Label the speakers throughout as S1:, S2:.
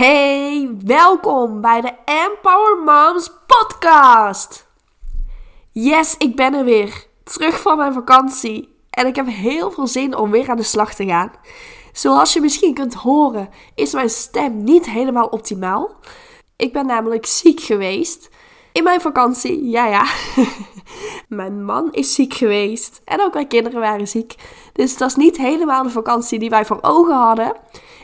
S1: Hey, welkom bij de Empower Moms podcast. Yes, ik ben er weer. Terug van mijn vakantie. En ik heb heel veel zin om weer aan de slag te gaan. Zoals je misschien kunt horen, is mijn stem niet helemaal optimaal. Ik ben namelijk ziek geweest. In mijn vakantie, ja ja. mijn man is ziek geweest. En ook mijn kinderen waren ziek. Dus dat is niet helemaal de vakantie die wij voor ogen hadden.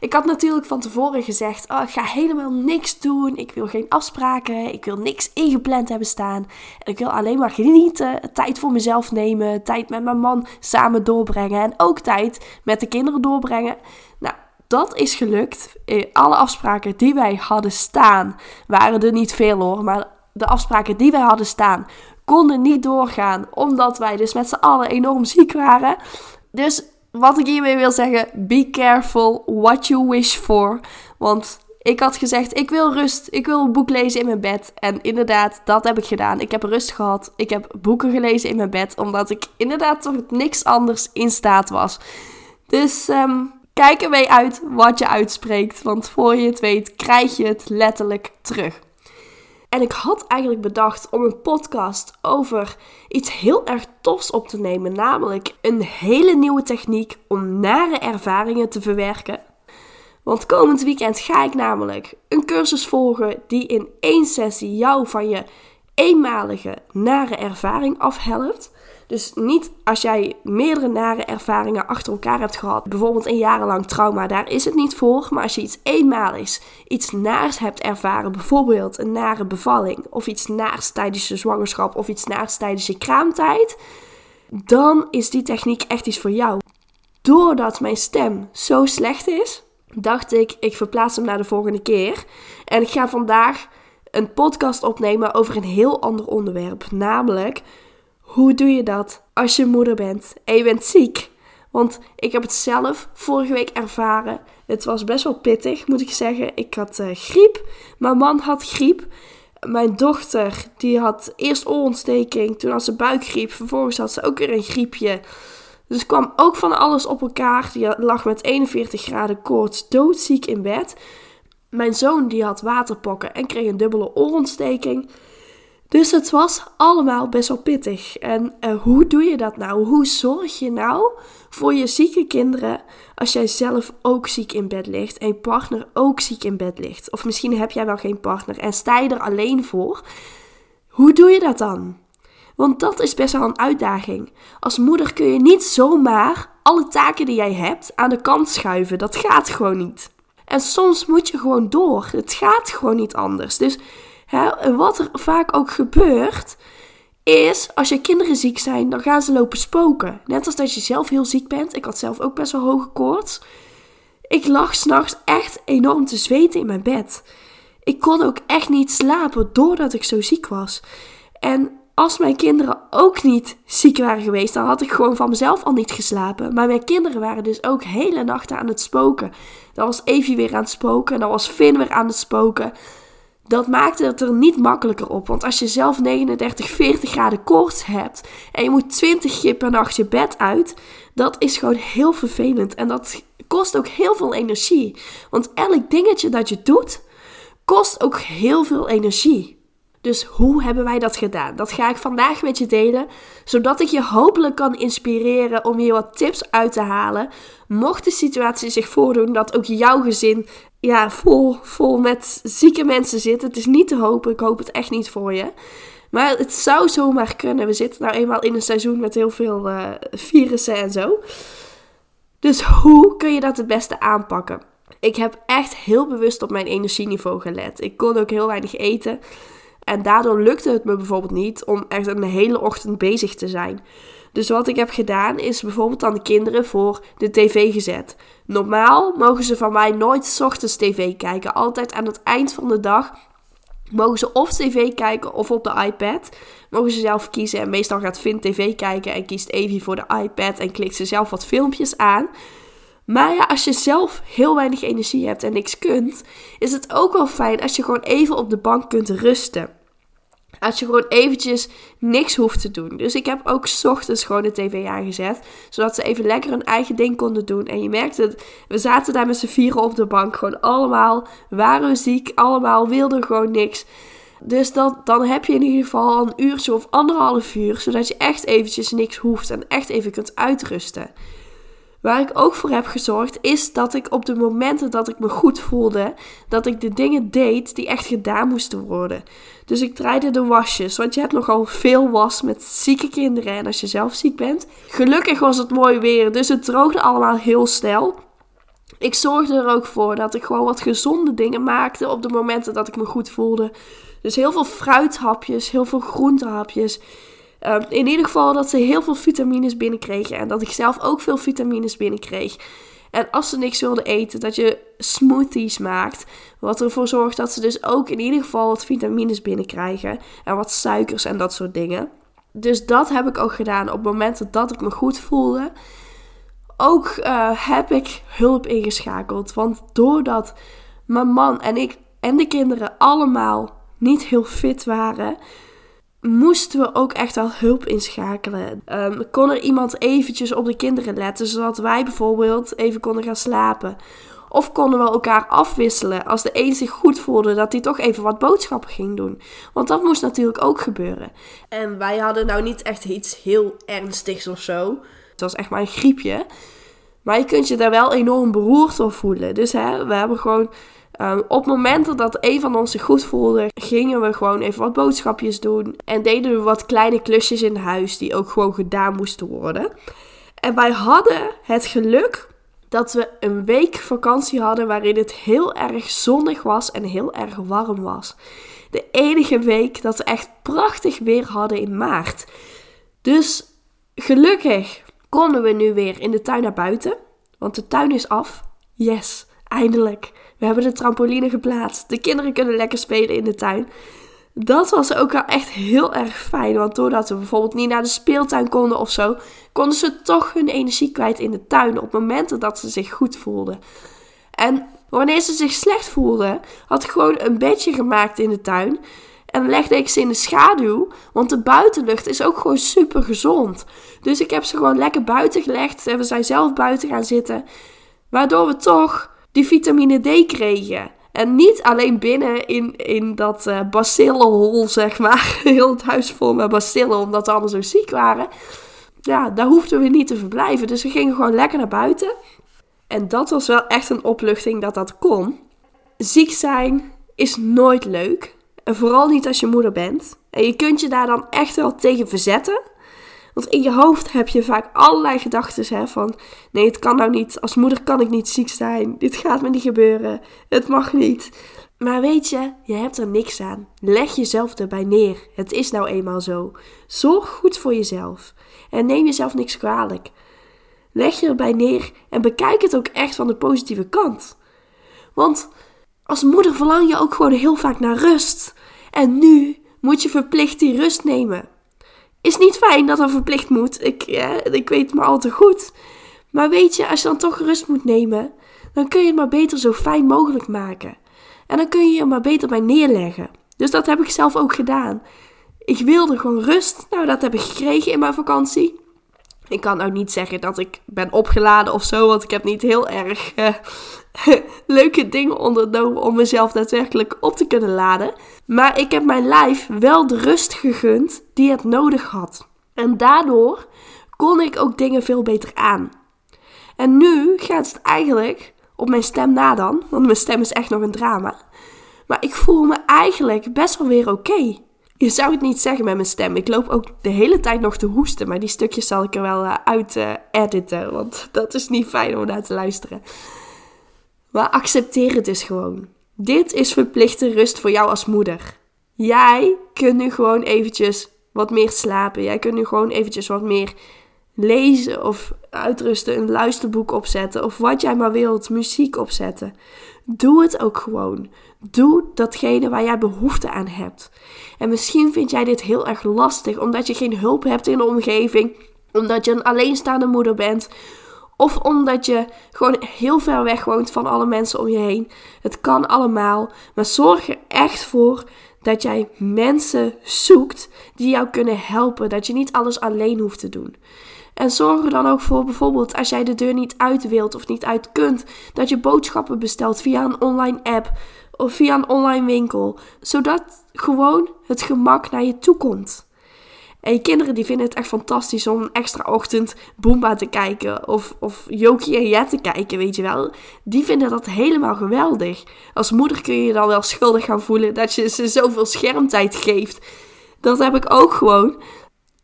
S1: Ik had natuurlijk van tevoren gezegd: oh, ik ga helemaal niks doen. Ik wil geen afspraken. Ik wil niks ingepland hebben staan. En ik wil alleen maar genieten. Tijd voor mezelf nemen. Tijd met mijn man samen doorbrengen. En ook tijd met de kinderen doorbrengen. Nou, dat is gelukt. Eh, alle afspraken die wij hadden staan, waren er niet veel hoor. Maar de afspraken die wij hadden staan, konden niet doorgaan. Omdat wij dus met z'n allen enorm ziek waren. Dus wat ik hiermee wil zeggen, be careful what you wish for. Want ik had gezegd, ik wil rust. Ik wil een boek lezen in mijn bed. En inderdaad, dat heb ik gedaan. Ik heb rust gehad. Ik heb boeken gelezen in mijn bed. Omdat ik inderdaad toch niks anders in staat was. Dus um, kijk ermee uit wat je uitspreekt. Want voor je het weet, krijg je het letterlijk terug. En ik had eigenlijk bedacht om een podcast over iets heel erg tofs op te nemen. Namelijk een hele nieuwe techniek om nare ervaringen te verwerken. Want komend weekend ga ik namelijk een cursus volgen die in één sessie jou van je eenmalige nare ervaring afhelpt. Dus niet als jij meerdere nare ervaringen achter elkaar hebt gehad, bijvoorbeeld een jarenlang trauma, daar is het niet voor. Maar als je iets eenmaligs, iets naars hebt ervaren, bijvoorbeeld een nare bevalling, of iets naars tijdens je zwangerschap, of iets naars tijdens je kraamtijd, dan is die techniek echt iets voor jou. Doordat mijn stem zo slecht is, dacht ik, ik verplaats hem naar de volgende keer. En ik ga vandaag een podcast opnemen over een heel ander onderwerp, namelijk hoe doe je dat als je moeder bent en je bent ziek? Want ik heb het zelf vorige week ervaren. Het was best wel pittig, moet ik zeggen. Ik had uh, griep. Mijn man had griep. Mijn dochter, die had eerst oorontsteking. Toen had ze buikgriep. Vervolgens had ze ook weer een griepje. Dus kwam ook van alles op elkaar. Die lag met 41 graden koorts doodziek in bed. Mijn zoon die had waterpokken en kreeg een dubbele oorontsteking. Dus het was allemaal best wel pittig. En uh, hoe doe je dat nou? Hoe zorg je nou voor je zieke kinderen als jij zelf ook ziek in bed ligt en je partner ook ziek in bed ligt? Of misschien heb jij wel geen partner en sta je er alleen voor. Hoe doe je dat dan? Want dat is best wel een uitdaging. Als moeder kun je niet zomaar alle taken die jij hebt aan de kant schuiven. Dat gaat gewoon niet. En soms moet je gewoon door. Het gaat gewoon niet anders. Dus wat er vaak ook gebeurt, is als je kinderen ziek zijn, dan gaan ze lopen spoken. Net als dat je zelf heel ziek bent. Ik had zelf ook best wel hoge koorts. Ik lag s'nachts echt enorm te zweten in mijn bed. Ik kon ook echt niet slapen doordat ik zo ziek was. En als mijn kinderen ook niet ziek waren geweest, dan had ik gewoon van mezelf al niet geslapen. Maar mijn kinderen waren dus ook hele nachten aan het spoken. Dan was Evie weer aan het spoken, en dan was Finn weer aan het spoken dat maakte het er niet makkelijker op. Want als je zelf 39, 40 graden koorts hebt en je moet 20 keer per nacht je bed uit, dat is gewoon heel vervelend. En dat kost ook heel veel energie. Want elk dingetje dat je doet, kost ook heel veel energie. Dus hoe hebben wij dat gedaan? Dat ga ik vandaag met je delen, zodat ik je hopelijk kan inspireren om hier wat tips uit te halen. Mocht de situatie zich voordoen dat ook jouw gezin ja, vol, vol met zieke mensen zit. Het is niet te hopen. Ik hoop het echt niet voor je. Maar het zou zomaar kunnen. We zitten nou eenmaal in een seizoen met heel veel uh, virussen en zo. Dus hoe kun je dat het beste aanpakken? Ik heb echt heel bewust op mijn energieniveau gelet. Ik kon ook heel weinig eten. En daardoor lukte het me bijvoorbeeld niet om echt een hele ochtend bezig te zijn. Dus wat ik heb gedaan is bijvoorbeeld aan de kinderen voor de tv gezet. Normaal mogen ze van mij nooit s ochtends tv kijken. Altijd aan het eind van de dag mogen ze of tv kijken of op de iPad. Mogen ze zelf kiezen. En meestal gaat Finn tv kijken en kiest Evie voor de iPad en klikt ze zelf wat filmpjes aan. Maar ja, als je zelf heel weinig energie hebt en niks kunt, is het ook wel fijn als je gewoon even op de bank kunt rusten. Als je gewoon eventjes niks hoeft te doen. Dus ik heb ook ochtends gewoon de tv aangezet. Zodat ze even lekker hun eigen ding konden doen. En je merkte, we zaten daar met z'n vieren op de bank. Gewoon allemaal waren ziek. Allemaal wilden gewoon niks. Dus dat, dan heb je in ieder geval een uurtje of anderhalf uur. Zodat je echt eventjes niks hoeft. En echt even kunt uitrusten. Waar ik ook voor heb gezorgd, is dat ik op de momenten dat ik me goed voelde, dat ik de dingen deed die echt gedaan moesten worden. Dus ik draaide de wasjes, want je hebt nogal veel was met zieke kinderen en als je zelf ziek bent. Gelukkig was het mooi weer, dus het droogde allemaal heel snel. Ik zorgde er ook voor dat ik gewoon wat gezonde dingen maakte op de momenten dat ik me goed voelde. Dus heel veel fruithapjes, heel veel groentehapjes. Ehm, in ieder geval dat ze heel veel vitamines binnenkregen. En dat ik zelf ook veel vitamines binnenkreeg. En als ze niks wilden eten, dat je smoothies maakt. Wat ervoor zorgt dat ze dus ook in ieder geval wat vitamines binnenkrijgen. En wat suikers en dat soort dingen. Dus dat heb ik ook gedaan op momenten dat ik me goed voelde. Ook uh, heb ik hulp ingeschakeld. Want doordat mijn man en ik en de kinderen allemaal niet heel fit waren, moesten we ook echt wel hulp inschakelen. Um, kon er iemand eventjes op de kinderen letten, zodat wij bijvoorbeeld even konden gaan slapen. Of konden we elkaar afwisselen als de een zich goed voelde dat hij toch even wat boodschappen ging doen. Want dat moest natuurlijk ook gebeuren. En wij hadden nou niet echt iets heel ernstigs of zo. Het was echt maar een griepje. Maar je kunt je daar wel enorm beroerd door voelen. Dus hè, we hebben gewoon Um, op momenten dat een van ons zich goed voelde, gingen we gewoon even wat boodschapjes doen. En deden we wat kleine klusjes in huis die ook gewoon gedaan moesten worden. En wij hadden het geluk dat we een week vakantie hadden waarin het heel erg zonnig was en heel erg warm was. De enige week dat we echt prachtig weer hadden in maart. Dus gelukkig konden we nu weer in de tuin naar buiten. Want de tuin is af. Yes, eindelijk. We hebben de trampoline geplaatst. De kinderen kunnen lekker spelen in de tuin. Dat was ook wel echt heel erg fijn. Want doordat we bijvoorbeeld niet naar de speeltuin konden of zo, konden ze toch hun energie kwijt in de tuin op momenten dat ze zich goed voelden. En wanneer ze zich slecht voelden, had ik gewoon een bedje gemaakt in de tuin. En legde ik ze in de schaduw, want de buitenlucht is ook gewoon super gezond. Dus ik heb ze gewoon lekker buiten gelegd en we zijn zelf buiten gaan zitten. Waardoor we toch die vitamine D kregen. En niet alleen binnen in, in dat uh, bacillenhol, zeg maar. Heel het huis vol met bacillen, omdat we allemaal zo ziek waren. Ja, daar hoefden we niet te verblijven. Dus we gingen gewoon lekker naar buiten. En dat was wel echt een opluchting dat dat kon. Ziek zijn is nooit leuk. En vooral niet als je moeder bent. En je kunt je daar dan echt wel tegen verzetten. Want in je hoofd heb je vaak allerlei gedachten van... Nee, het kan nou niet. Als moeder kan ik niet ziek zijn. Dit gaat me niet gebeuren. Het mag niet. Maar weet je, je hebt er niks aan. Leg jezelf erbij neer. Het is nou eenmaal zo. Zorg goed voor jezelf. En neem jezelf niks kwalijk. Leg je erbij neer en bekijk het ook echt van de positieve kant. Want als moeder verlang je ook gewoon heel vaak naar rust. En nu moet je verplicht die rust nemen. Is niet fijn dat er verplicht moet. Ik, ja, ik weet het maar al te goed. Maar weet je, als je dan toch rust moet nemen, dan kun je het maar beter zo fijn mogelijk maken. En dan kun je je maar beter bij neerleggen. Dus dat heb ik zelf ook gedaan. Ik wilde gewoon rust. Nou, dat heb ik gekregen in mijn vakantie. Ik kan nou niet zeggen dat ik ben opgeladen of zo, want ik heb niet heel erg uh, leuke dingen ondernomen om mezelf daadwerkelijk op te kunnen laden. Maar ik heb mijn lijf wel de rust gegund die het nodig had. En daardoor kon ik ook dingen veel beter aan. En nu gaat het eigenlijk op mijn stem na dan, want mijn stem is echt nog een drama. Maar ik voel me eigenlijk best wel weer oké. Je zou het niet zeggen met mijn stem. Ik loop ook de hele tijd nog te hoesten, maar die stukjes zal ik er wel uh, uit uh, editen, want dat is niet fijn om naar te luisteren. Maar accepteer het dus gewoon. Dit is verplichte rust voor jou als moeder. Jij kunt nu gewoon eventjes wat meer slapen. Jij kunt nu gewoon eventjes wat meer lezen of uitrusten, een luisterboek opzetten of wat jij maar wilt, muziek opzetten. Doe het ook gewoon. Doe datgene waar jij behoefte aan hebt. En misschien vind jij dit heel erg lastig omdat je geen hulp hebt in de omgeving, omdat je een alleenstaande moeder bent Of omdat je gewoon heel ver weg woont van alle mensen om je heen. Het kan allemaal. Maar zorg er echt voor dat jij mensen zoekt die jou kunnen helpen. Dat je niet alles alleen hoeft te doen. En zorg er dan ook voor, bijvoorbeeld als jij de deur niet uit wilt of niet uit kunt, dat je boodschappen bestelt via een online app of via een online winkel. Zodat gewoon het gemak naar je toe komt. En je kinderen die vinden het echt fantastisch om een extra ochtend Boomba te kijken. Of, of Jokie en Jet te kijken, weet je wel. Die vinden dat helemaal geweldig. Als moeder kun je je dan wel schuldig gaan voelen dat je ze zoveel schermtijd geeft. Dat heb ik ook gewoon.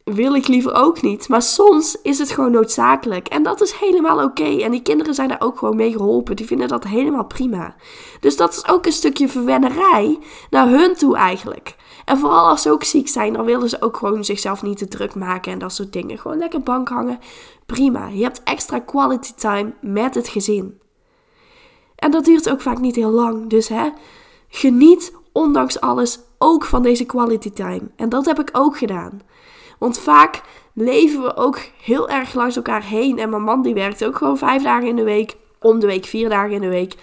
S1: Wil ik liever ook niet. Maar soms is het gewoon noodzakelijk. En dat is helemaal oké. En die kinderen zijn daar ook gewoon mee geholpen. Die vinden dat helemaal prima. Dus dat is ook een stukje verwennerij naar hun toe eigenlijk. En vooral als ze ook ziek zijn, dan willen ze ook gewoon zichzelf niet te druk maken en dat soort dingen. Gewoon lekker bank hangen. Prima. Je hebt extra quality time met het gezin. En dat duurt ook vaak niet heel lang. Dus hè, geniet ondanks alles ook van deze quality time. En dat heb ik ook gedaan. Want vaak leven we ook heel erg langs elkaar heen. En mijn man die werkt ook gewoon vijf dagen in de week. Om de week vier dagen in de week.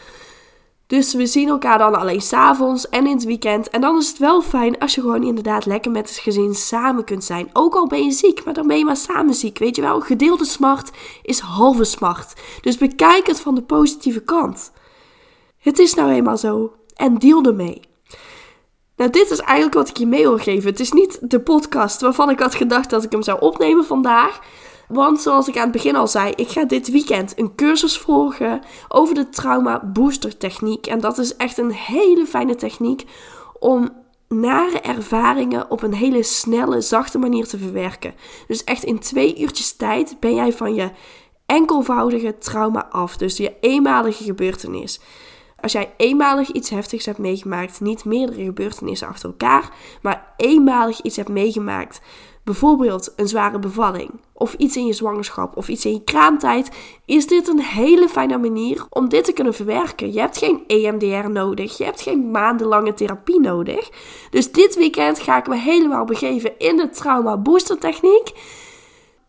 S1: Dus we zien elkaar dan alleen s'avonds en in het weekend. En dan is het wel fijn als je gewoon inderdaad lekker met het gezin samen kunt zijn. Ook al ben je ziek, maar dan ben je maar samen ziek. Weet je wel, gedeelde smart is halve smart. Dus bekijk het van de positieve kant. Het is nou eenmaal zo. En deal ermee. Nou, dit is eigenlijk wat ik je mee wil geven. Het is niet de podcast waarvan ik had gedacht dat ik hem zou opnemen vandaag. Want zoals ik aan het begin al zei, ik ga dit weekend een cursus volgen over de trauma booster techniek. En dat is echt een hele fijne techniek om nare ervaringen op een hele snelle, zachte manier te verwerken. Dus echt in twee uurtjes tijd ben jij van je enkelvoudige trauma af. Dus je eenmalige gebeurtenis. Als jij eenmalig iets heftigs hebt meegemaakt, niet meerdere gebeurtenissen achter elkaar, maar eenmalig iets hebt meegemaakt, bijvoorbeeld een zware bevalling, of iets in je zwangerschap, of iets in je kraamtijd, is dit een hele fijne manier om dit te kunnen verwerken. Je hebt geen EMDR nodig, je hebt geen maandenlange therapie nodig. Dus dit weekend ga ik me helemaal begeven in de trauma booster techniek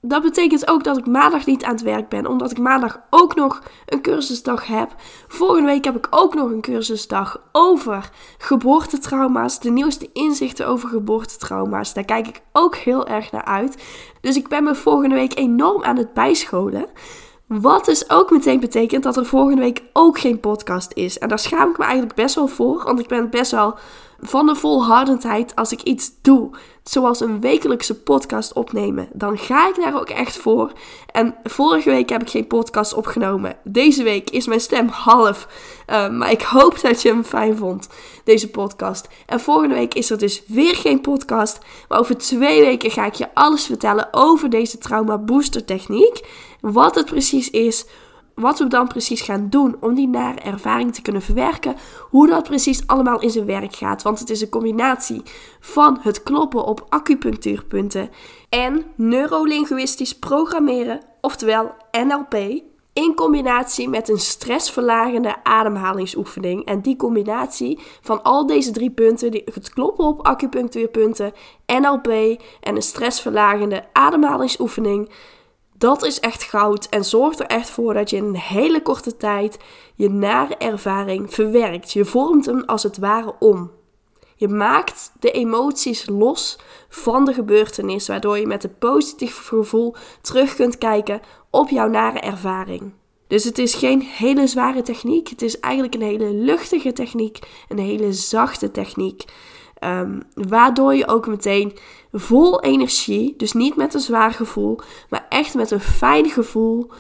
S1: dat betekent ook dat ik maandag niet aan het werk ben, omdat ik maandag ook nog een cursusdag heb. Volgende week heb ik ook nog een cursusdag over geboortetrauma's, de nieuwste inzichten over geboortetrauma's. Daar kijk ik ook heel erg naar uit. Dus ik ben me volgende week enorm aan het bijscholen. Wat dus ook meteen betekent dat er volgende week ook geen podcast is. En daar schaam ik me eigenlijk best wel voor, want ik ben best wel van de volhardendheid als ik iets doe, zoals een wekelijkse podcast opnemen, dan ga ik daar ook echt voor. En vorige week heb ik geen podcast opgenomen. Deze week is mijn stem half. Uh, maar ik hoop dat je hem fijn vond, deze podcast. En volgende week is er dus weer geen podcast. Maar over twee weken ga ik je alles vertellen over deze trauma booster techniek. Wat het precies is wat we dan precies gaan doen om die nare ervaring te kunnen verwerken. Hoe dat precies allemaal in zijn werk gaat. Want het is een combinatie van het kloppen op acupunctuurpunten en neurolinguistisch programmeren, oftewel NLP. In combinatie met een stressverlagende ademhalingsoefening. En die combinatie van al deze drie punten, het kloppen op acupunctuurpunten, NLP en een stressverlagende ademhalingsoefening dat is echt goud en zorgt er echt voor dat je in een hele korte tijd je nare ervaring verwerkt. Je vormt hem als het ware om. Je maakt de emoties los van de gebeurtenis, waardoor je met een positief gevoel terug kunt kijken op jouw nare ervaring. Dus het is geen hele zware techniek. Het is eigenlijk een hele luchtige techniek, een hele zachte techniek. Um, waardoor je ook meteen vol energie, dus niet met een zwaar gevoel, maar echt met een fijn gevoel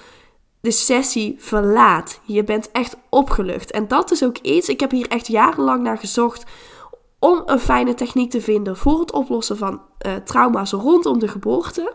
S1: de sessie verlaat. Je bent echt opgelucht. En dat is ook iets, ik heb hier echt jarenlang naar gezocht om een fijne techniek te vinden voor het oplossen van uh, trauma's rondom de geboorte.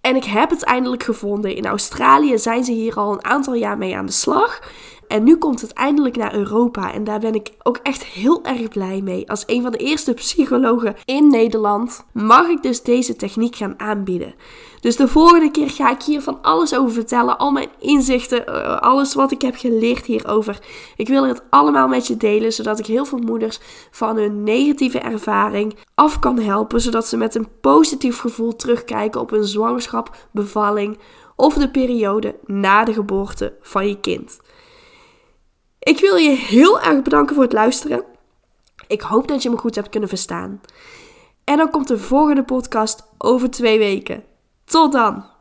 S1: En ik heb het eindelijk gevonden. In Australië zijn ze hier al een aantal jaar mee aan de slag. En nu komt het eindelijk naar Europa. En daar ben ik ook echt heel erg blij mee. Als een van de eerste psychologen in Nederland mag ik dus deze techniek gaan aanbieden. Dus de volgende keer ga ik hier van alles over vertellen. Al mijn inzichten, eh, alles wat ik heb geleerd hierover. Ik wil het allemaal met je delen, zodat ik heel veel moeders van hun negatieve ervaring af kan helpen. Zodat ze met een positief gevoel terugkijken op hun zwangerschap, bevalling of de periode na de geboorte van je kind. Ik wil je heel erg bedanken voor het luisteren. Ik hoop dat je me goed hebt kunnen verstaan. En dan komt de volgende podcast over twee weken. Tot dan!